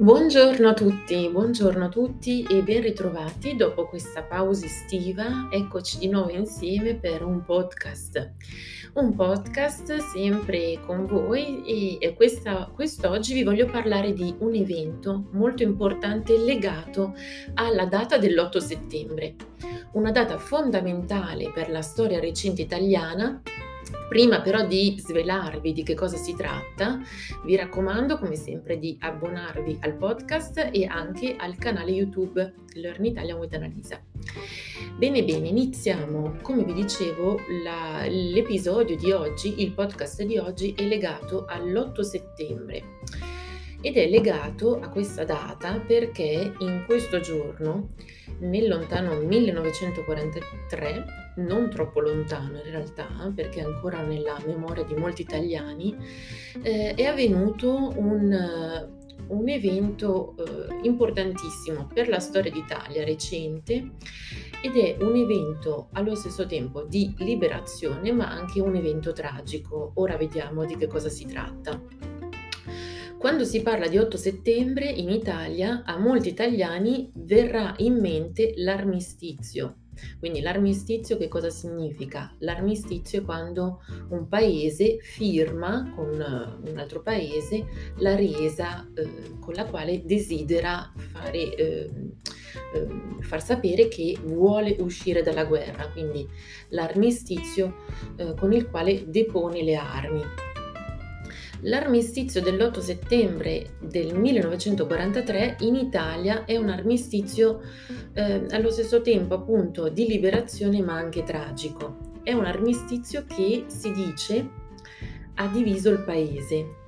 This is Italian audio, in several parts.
Buongiorno a tutti, buongiorno a tutti e ben ritrovati dopo questa pausa estiva. Eccoci di nuovo insieme per un podcast. Un podcast sempre con voi e questa, quest'oggi vi voglio parlare di un evento molto importante legato alla data dell'8 settembre. Una data fondamentale per la storia recente italiana Prima però di svelarvi di che cosa si tratta, vi raccomando come sempre di abbonarvi al podcast e anche al canale YouTube Learn Italian with Annalisa. Bene bene, iniziamo. Come vi dicevo, la, l'episodio di oggi, il podcast di oggi è legato all'8 settembre ed è legato a questa data perché in questo giorno, nel lontano 1943, non troppo lontano in realtà, perché ancora nella memoria di molti italiani, eh, è avvenuto un, un evento eh, importantissimo per la storia d'Italia recente ed è un evento allo stesso tempo di liberazione ma anche un evento tragico. Ora vediamo di che cosa si tratta. Quando si parla di 8 settembre in Italia, a molti italiani verrà in mente l'armistizio. Quindi l'armistizio che cosa significa? L'armistizio è quando un paese firma con un altro paese la resa eh, con la quale desidera fare, eh, eh, far sapere che vuole uscire dalla guerra, quindi l'armistizio eh, con il quale depone le armi. L'armistizio dell'8 settembre del 1943 in Italia è un armistizio eh, allo stesso tempo appunto di liberazione ma anche tragico. È un armistizio che si dice ha diviso il paese.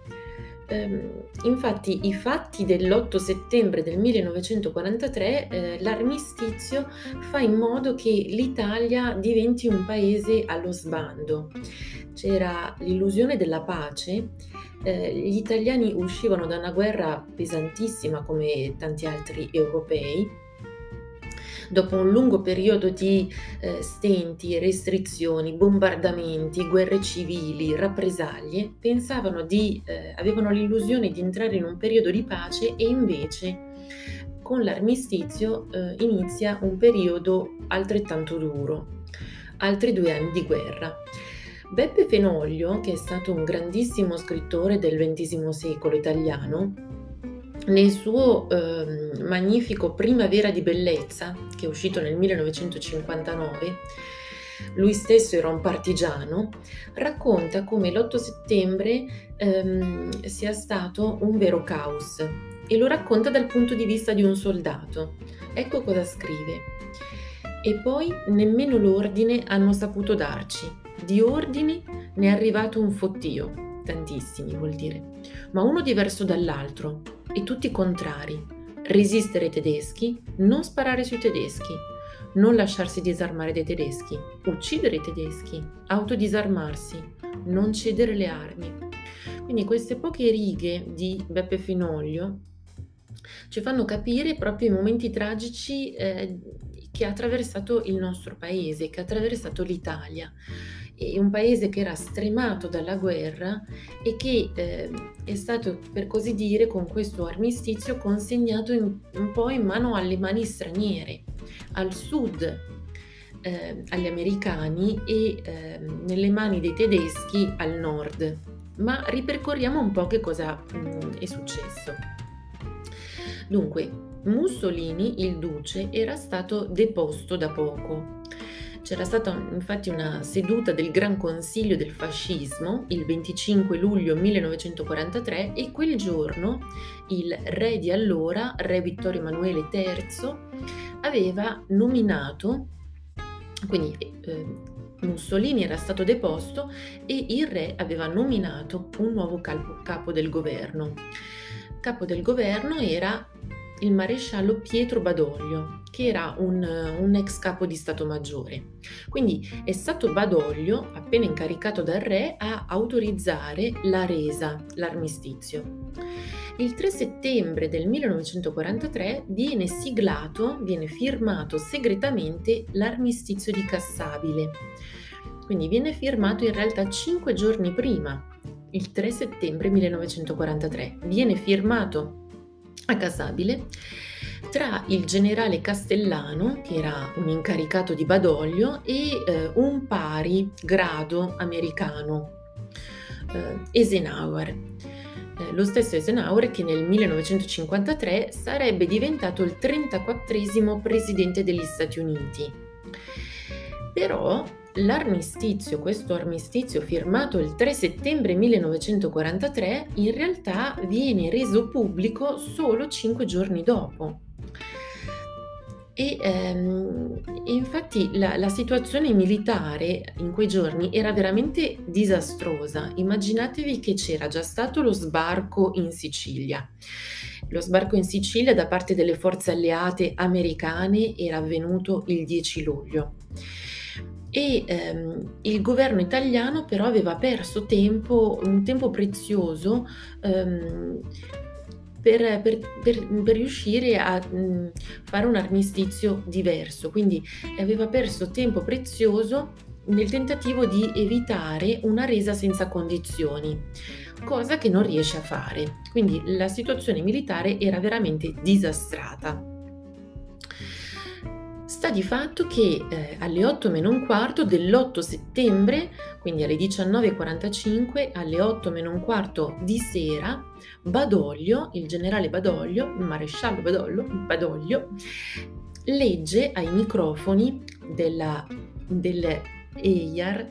Eh, infatti i fatti dell'8 settembre del 1943, eh, l'armistizio fa in modo che l'Italia diventi un paese allo sbando c'era l'illusione della pace, eh, gli italiani uscivano da una guerra pesantissima come tanti altri europei, dopo un lungo periodo di eh, stenti, restrizioni, bombardamenti, guerre civili, rappresaglie, pensavano di, eh, avevano l'illusione di entrare in un periodo di pace e invece con l'armistizio eh, inizia un periodo altrettanto duro, altri due anni di guerra. Beppe Fenoglio, che è stato un grandissimo scrittore del XX secolo italiano, nel suo eh, magnifico Primavera di bellezza, che è uscito nel 1959, lui stesso era un partigiano, racconta come l'8 settembre ehm, sia stato un vero caos e lo racconta dal punto di vista di un soldato. Ecco cosa scrive. E poi nemmeno l'ordine hanno saputo darci di ordini ne è arrivato un fottio, tantissimi vuol dire, ma uno diverso dall'altro e tutti contrari. Resistere ai tedeschi, non sparare sui tedeschi, non lasciarsi disarmare dai tedeschi, uccidere i tedeschi, autodisarmarsi, non cedere le armi. Quindi queste poche righe di Beppe Finoglio ci fanno capire proprio i momenti tragici eh, che ha attraversato il nostro paese, che ha attraversato l'Italia un paese che era stremato dalla guerra e che eh, è stato, per così dire, con questo armistizio consegnato in, un po' in mano alle mani straniere, al sud eh, agli americani e eh, nelle mani dei tedeschi al nord. Ma ripercorriamo un po' che cosa mh, mm, è successo. Dunque, Mussolini, il duce, era stato deposto da poco c'era stata infatti una seduta del Gran Consiglio del Fascismo il 25 luglio 1943 e quel giorno il re di allora, re Vittorio Emanuele III, aveva nominato, quindi eh, Mussolini era stato deposto e il re aveva nominato un nuovo capo, capo del governo. Capo del governo era il maresciallo Pietro Badoglio, che era un, un, ex capo di Stato Maggiore. Quindi è stato Badoglio, appena incaricato dal re, a autorizzare la resa, l'armistizio. Il 3 settembre del 1943 viene siglato, viene firmato segretamente l'armistizio di Cassabile. Quindi viene firmato in realtà cinque giorni prima, il 3 settembre 1943. Viene firmato a Casabile tra il generale Castellano, che era un incaricato di Badoglio, e eh, un pari grado americano, eh, Eisenhower. Eh, lo stesso Eisenhower che nel 1953 sarebbe diventato il 34 presidente degli Stati Uniti. Però L'armistizio, questo armistizio firmato il 3 settembre 1943, in realtà viene reso pubblico solo cinque giorni dopo. E ehm, infatti la, la, situazione militare in quei giorni era veramente disastrosa. Immaginatevi che c'era già stato lo sbarco in Sicilia. Lo sbarco in Sicilia da parte delle forze alleate americane era avvenuto il 10 luglio e ehm, il governo italiano però aveva perso tempo, un tempo prezioso ehm, per, per, per, per, riuscire a mh, fare un armistizio diverso, quindi aveva perso tempo prezioso nel tentativo di evitare una resa senza condizioni, cosa che non riesce a fare. Quindi la situazione militare era veramente disastrata. Sta di fatto che eh, alle 8 meno un quarto dell'8 settembre, quindi alle 19.45, alle 8 meno un quarto di sera, Badoglio, il generale Badoglio, il maresciallo Badoglio, Badoglio legge ai microfoni della, dell'EIAR,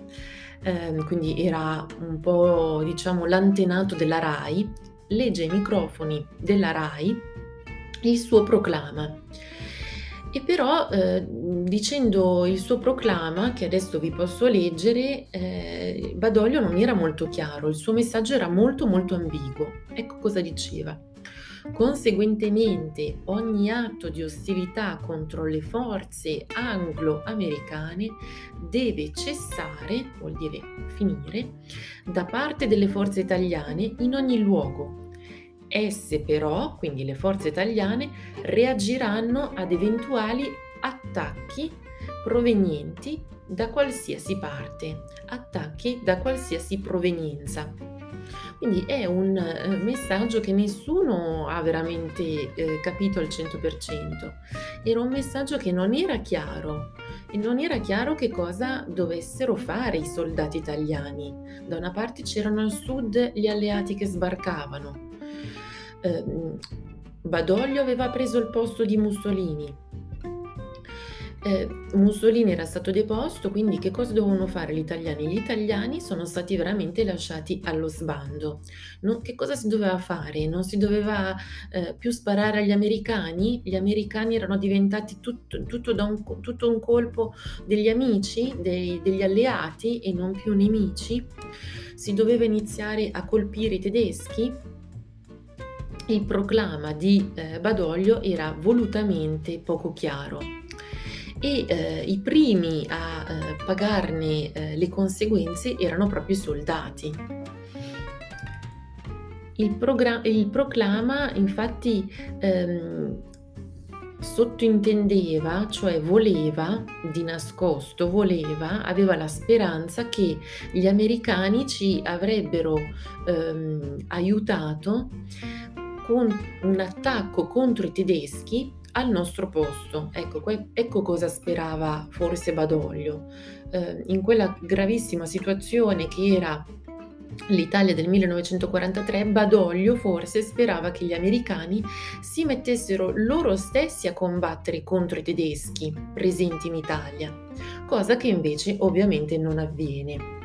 eh, quindi era un po' diciamo l'antenato della RAI, legge ai microfoni della RAI il suo proclama e però eh, dicendo il suo proclama, che adesso vi posso leggere, eh, Badoglio non era molto chiaro, il suo messaggio era molto molto ambiguo. Ecco cosa diceva. Conseguentemente ogni atto di ostilità contro le forze anglo-americane deve cessare, vuol dire finire, da parte delle forze italiane in ogni luogo, Esse però, quindi le forze italiane, reagiranno ad eventuali attacchi provenienti da qualsiasi parte, attacchi da qualsiasi provenienza. Quindi è un eh, messaggio che nessuno ha veramente eh, capito al 100%. Era un messaggio che non era chiaro e non era chiaro che cosa dovessero fare i soldati italiani. Da una parte c'erano al sud gli alleati che sbarcavano, eh, Badoglio aveva preso il posto di Mussolini. Eh, Mussolini era stato deposto, quindi che cosa dovevano fare gli italiani? Gli italiani sono stati veramente lasciati allo sbando. No? Che cosa si doveva fare? Non si doveva eh, più sparare agli americani? Gli americani erano diventati tutto, tutto, un, tutto un, colpo degli amici, dei, degli alleati e non più nemici? Si doveva iniziare a colpire i tedeschi? Il proclama di eh, Badoglio era volutamente poco chiaro e eh, i primi a eh, pagarne eh, le conseguenze erano proprio i soldati. Il, progra- il proclama infatti ehm, sottintendeva, cioè voleva, di nascosto voleva, aveva la speranza che gli americani ci avrebbero ehm, aiutato con un attacco contro i tedeschi al nostro posto. Ecco, que- ecco cosa sperava forse Badoglio. Eh, in quella gravissima situazione che era l'Italia del 1943, Badoglio forse sperava che gli americani si mettessero loro stessi a combattere contro i tedeschi presenti in Italia, cosa che invece ovviamente non avviene.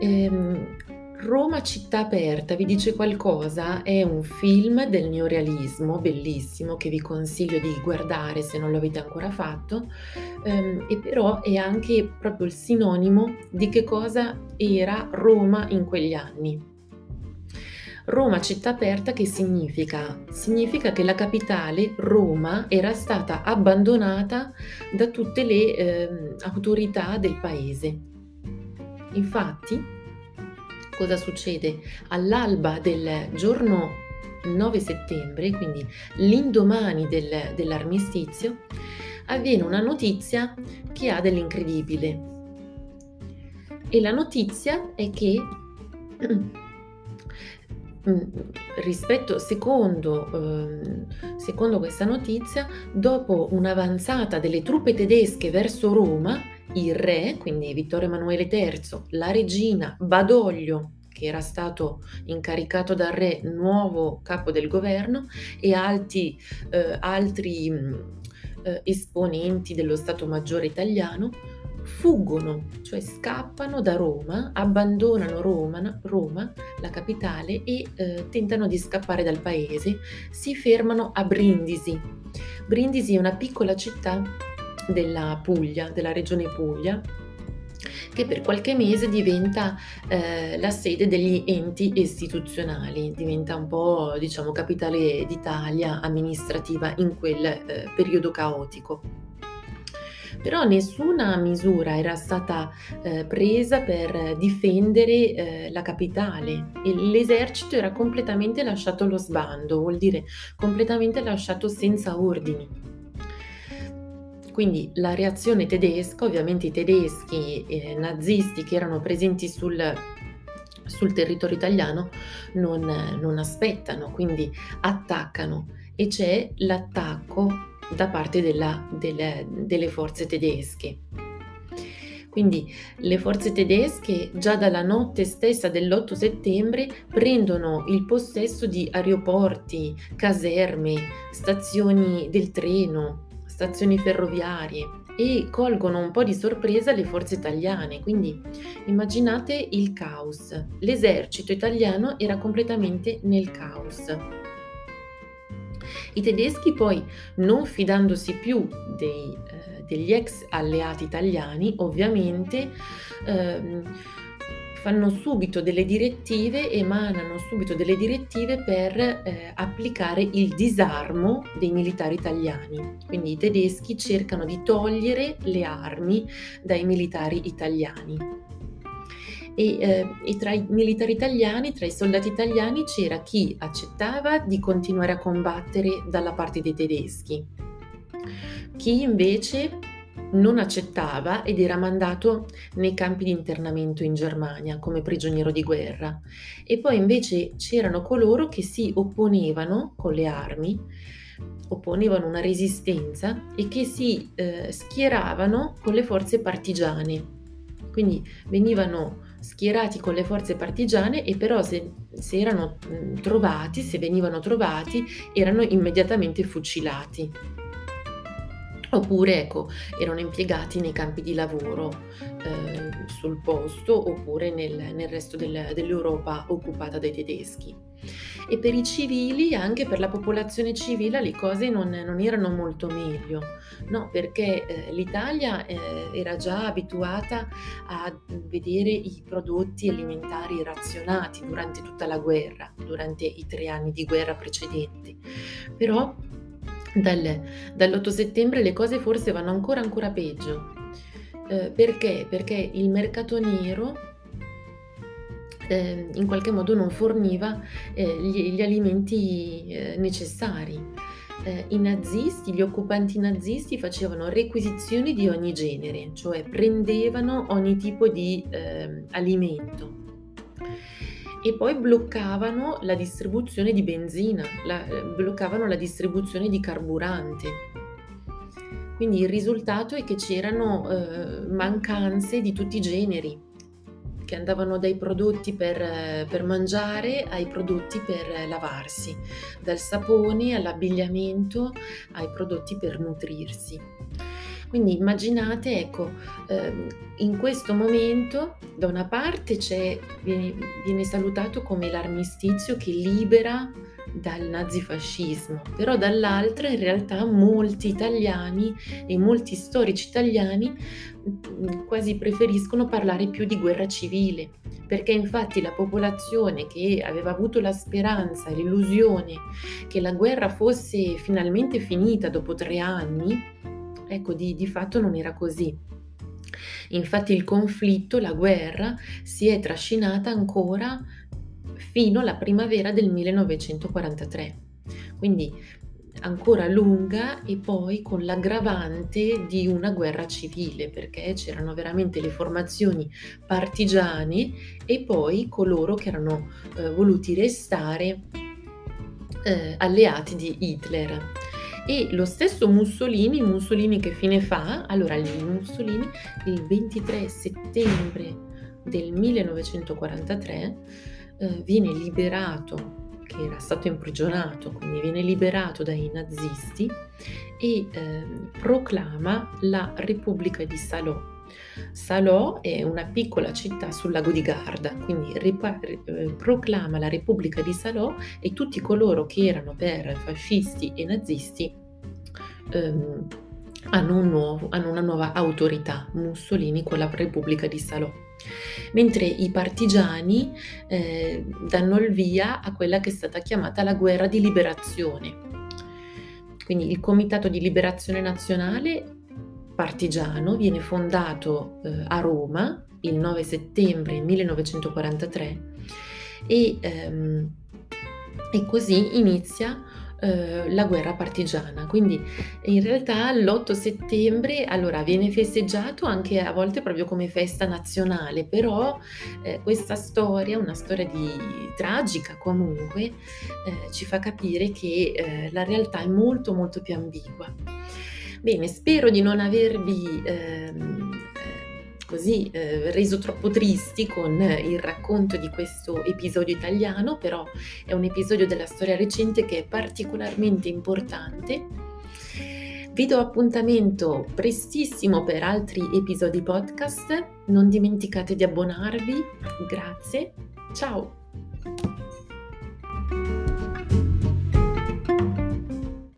Ehm, Roma città aperta vi dice qualcosa? È un film del neorealismo bellissimo che vi consiglio di guardare se non lo avete ancora fatto, ehm, e però è anche proprio il sinonimo di che cosa era Roma in quegli anni. Roma città aperta che significa? Significa che la capitale, Roma, era stata abbandonata da tutte le eh, autorità del paese. Infatti, cosa succede? All'alba del giorno 9 settembre, quindi l'indomani del, dell'armistizio, avviene una notizia che ha dell'incredibile. E la notizia è che Mhmm, rispetto secondo uhm, secondo questa notizia, dopo un'avanzata delle truppe tedesche verso Roma, il re, quindi Vittorio Emanuele III, la regina, Badoglio, che era stato incaricato dal re nuovo capo del governo, e alti uhm, altri, mhmm, uhm, esponenti dello Stato Maggiore italiano, fuggono, cioè scappano da Roma, abbandonano Roma, Roma la capitale, e eh, tentano di scappare dal paese. Si fermano a Brindisi. Brindisi è una piccola città della Puglia, della regione Puglia, che per qualche mese diventa eh, la sede degli enti istituzionali, diventa un po' diciamo capitale d'Italia amministrativa in quel eh, periodo caotico però nessuna misura era stata eh, presa per difendere eh, la capitale. L'esercito era completamente lasciato allo sbando, vuol dire completamente lasciato senza ordini. Quindi la reazione tedesca, ovviamente i tedeschi eh, nazisti che erano presenti sul, sul territorio italiano non, non aspettano, quindi attaccano e c'è l'attacco da parte della, delle, delle forze tedesche. Quindi le forze tedesche già dalla notte stessa dell'8 settembre prendono il possesso di aeroporti, caserme, stazioni del treno, stazioni ferroviarie e colgono un po' di sorpresa le forze italiane. Quindi immaginate il caos. L'esercito italiano era completamente nel caos. I tedeschi poi, non fidandosi più dei, eh, degli ex alleati italiani, ovviamente ehm, fanno subito delle direttive, emanano subito delle direttive per eh, applicare il disarmo dei militari italiani. Quindi i tedeschi cercano di togliere le armi dai militari italiani e, eh, e, tra i militari italiani, tra i soldati italiani c'era chi accettava di continuare a combattere dalla parte dei tedeschi, chi invece non accettava ed era mandato nei campi di internamento in Germania come prigioniero di guerra e poi invece c'erano coloro che si opponevano con le armi opponevano una resistenza e che si eh, schieravano con le forze partigiane. Quindi venivano schierati con le forze partigiane e però se, se erano trovati, se venivano trovati, erano immediatamente fucilati. Oppure ecco, erano impiegati nei campi di lavoro eh, sul posto oppure nel, nel resto del, dell'Europa occupata dai tedeschi e per i civili, anche per la popolazione civile, le cose non, non erano molto meglio, no? perché eh, l'Italia eh, era già abituata a vedere i prodotti alimentari razionati durante tutta la guerra, durante i tre anni di guerra precedenti. Però dal, dall'8 settembre le cose forse vanno ancora ancora peggio. Eh, perché? Perché il mercato nero eh, in qualche modo non forniva eh, gli, gli, alimenti eh, necessari. Eh, I nazisti, gli occupanti nazisti facevano requisizioni di ogni genere, cioè prendevano ogni tipo di ehm, alimento e poi bloccavano la distribuzione di benzina, la, eh, bloccavano la distribuzione di carburante. Quindi il risultato è che c'erano eh, mancanze di tutti i generi che andavano dai prodotti per, per mangiare ai prodotti per lavarsi, dal sapone all'abbigliamento ai prodotti per nutrirsi. Quindi immaginate, ecco, ehm, in questo momento da una parte viene, viene salutato come l'armistizio che libera dal nazifascismo, però dall'altra in realtà molti italiani e molti storici italiani mm, quasi preferiscono parlare più di guerra civile, perché infatti la popolazione che aveva avuto la speranza l'illusione che la guerra fosse finalmente finita dopo tre anni, ecco di, di fatto non era così. Infatti il conflitto, la guerra, si è trascinata ancora fino alla primavera del 1943. Quindi ancora lunga e poi con l'aggravante di una guerra civile, perché c'erano veramente le formazioni partigiane e poi coloro che erano eh, voluti restare eh, alleati di Hitler. E lo stesso Mussolini, Mussolini che fine fa? Allora, il Mussolini il 23 settembre del 1943 eh, viene liberato che era stato imprigionato, quindi viene liberato dai nazisti e eh, proclama la Repubblica di Salò. Salò è una piccola città sul lago di Garda, quindi ripa- eh, proclama la Repubblica di Salò e tutti coloro che erano per fascisti e nazisti ehm, hanno, un nuovo, hanno una nuova autorità, Mussolini con la Repubblica di Salò mentre i partigiani eh, danno il via a quella che è stata chiamata la guerra di liberazione. Quindi il Comitato di Liberazione Nazionale partigiano viene fondato eh, a Roma il 9 settembre 1943 e, ehm, e così inizia eh, la guerra partigiana. Quindi in realtà l'8 settembre allora, viene festeggiato anche a volte proprio come festa nazionale, però eh, questa storia, una storia di, tragica comunque, eh, ci fa capire che eh, la realtà è molto molto più ambigua. Bene, spero di non avervi ehm, così eh, reso troppo tristi con il racconto di questo episodio italiano, però è un episodio della storia recente che è particolarmente importante. Vi do appuntamento prestissimo per altri episodi podcast, non dimenticate di abbonarvi, grazie, ciao!